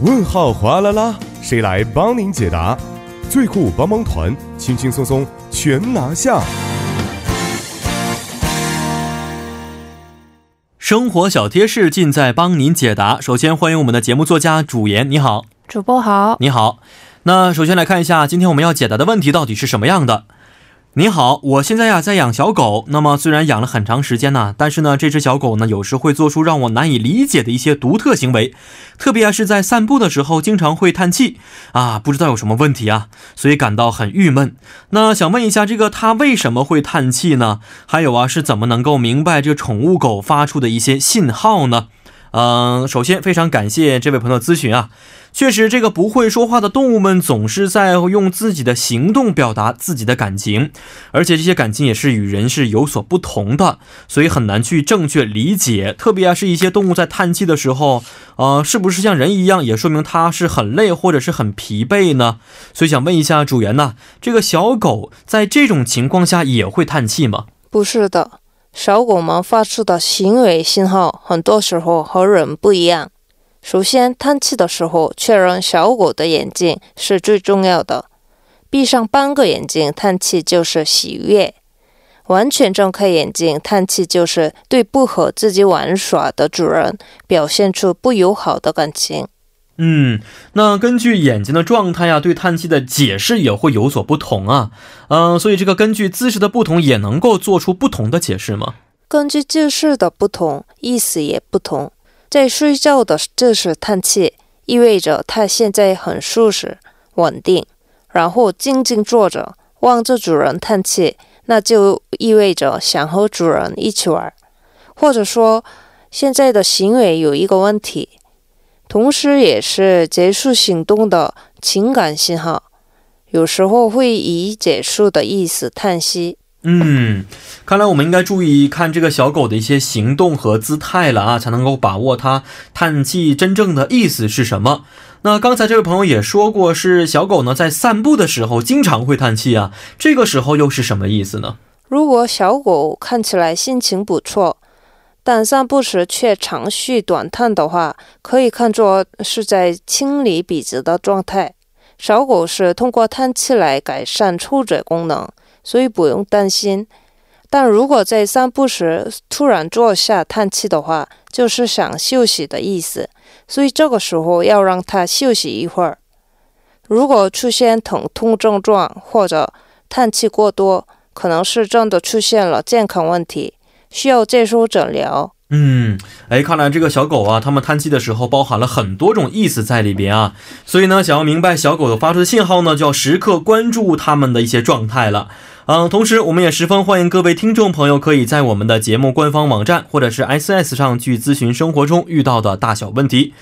问号哗啦啦，谁来帮您解答？最酷帮帮团，轻轻松松全拿下。生活小贴士尽在帮您解答。首先欢迎我们的节目作家主言，你好，主播好，你好。那首先来看一下今天我们要解答的问题到底是什么样的。你好，我现在呀在养小狗。那么虽然养了很长时间呢，但是呢这只小狗呢有时会做出让我难以理解的一些独特行为，特别是在散步的时候经常会叹气啊，不知道有什么问题啊，所以感到很郁闷。那想问一下，这个它为什么会叹气呢？还有啊是怎么能够明白这宠物狗发出的一些信号呢？嗯，首先非常感谢这位朋友咨询啊。确实，这个不会说话的动物们总是在用自己的行动表达自己的感情，而且这些感情也是与人是有所不同的，所以很难去正确理解。特别啊，是一些动物在叹气的时候，呃，是不是像人一样，也说明它是很累或者是很疲惫呢？所以想问一下主人呢，这个小狗在这种情况下也会叹气吗？不是的。小狗们发出的行为信号，很多时候和人不一样。首先，叹气的时候，确认小狗的眼睛是最重要的。闭上半个眼睛叹气就是喜悦；完全睁开眼睛叹气就是对不和自己玩耍的主人表现出不友好的感情。嗯，那根据眼睛的状态呀，对叹气的解释也会有所不同啊。嗯，所以这个根据姿势的不同，也能够做出不同的解释吗？根据姿势的不同，意思也不同。在睡觉的姿势叹气，意味着他现在很舒适、稳定；然后静静坐着，望着主人叹气，那就意味着想和主人一起玩，或者说现在的行为有一个问题。同时，也是结束行动的情感信号，有时候会以结束的意思叹息。嗯，看来我们应该注意看这个小狗的一些行动和姿态了啊，才能够把握它叹气真正的意思是什么。那刚才这位朋友也说过，是小狗呢在散步的时候经常会叹气啊，这个时候又是什么意思呢？如果小狗看起来心情不错。但散步时却长吁短叹的话，可以看作是在清理鼻子的状态。小狗是通过叹气来改善触嘴功能，所以不用担心。但如果在散步时突然坐下叹气的话，就是想休息的意思，所以这个时候要让它休息一会儿。如果出现疼痛症状或者叹气过多，可能是真的出现了健康问题。需要接受诊疗。嗯，哎，看来这个小狗啊，它们叹气的时候包含了很多种意思在里边啊。所以呢，想要明白小狗发出的信号呢，就要时刻关注它们的一些状态了。嗯，同时我们也十分欢迎各位听众朋友可以在我们的节目官方网站或者是 S S 上去咨询生活中遇到的大小问题。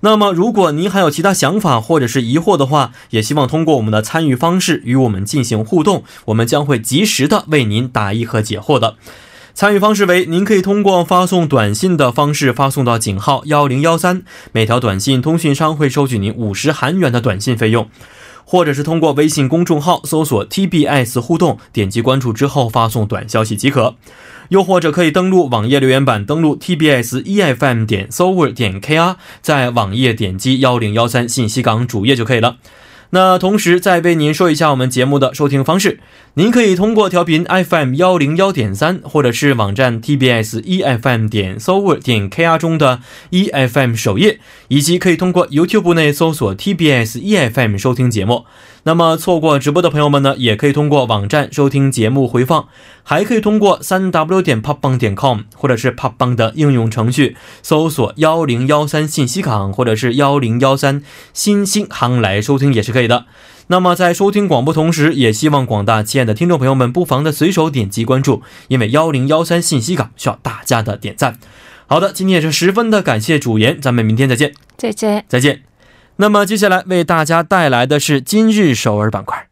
那么，如果您还有其他想法或者是疑惑的话，也希望通过我们的参与方式与我们进行互动，我们将会及时的为您答疑和解惑的。参与方式为：您可以通过发送短信的方式发送到井号幺零幺三，每条短信通讯商会收取您五十韩元的短信费用；或者是通过微信公众号搜索 TBS 互动，点击关注之后发送短消息即可；又或者可以登录网页留言板，登录 TBS EFM 点 s o v e r 点 KR，在网页点击幺零幺三信息港主页就可以了。那同时再为您说一下我们节目的收听方式，您可以通过调频 FM 幺零幺点三，或者是网站 TBS EFM 点 s o v e r 点 KR 中的 EFM 首页，以及可以通过 YouTube 内搜索 TBS EFM 收听节目。那么错过直播的朋友们呢，也可以通过网站收听节目回放，还可以通过三 W 点 popbang 点 com 或者是 popbang 的应用程序搜索幺零幺三信息港或者是幺零幺三新星行来收听也是可以的。那么在收听广播同时，也希望广大亲爱的听众朋友们不妨的随手点击关注，因为幺零幺三信息港需要大家的点赞。好的，今天也是十分的感谢主言，咱们明天再见，再见，再见。那么接下来为大家带来的是今日首尔板块。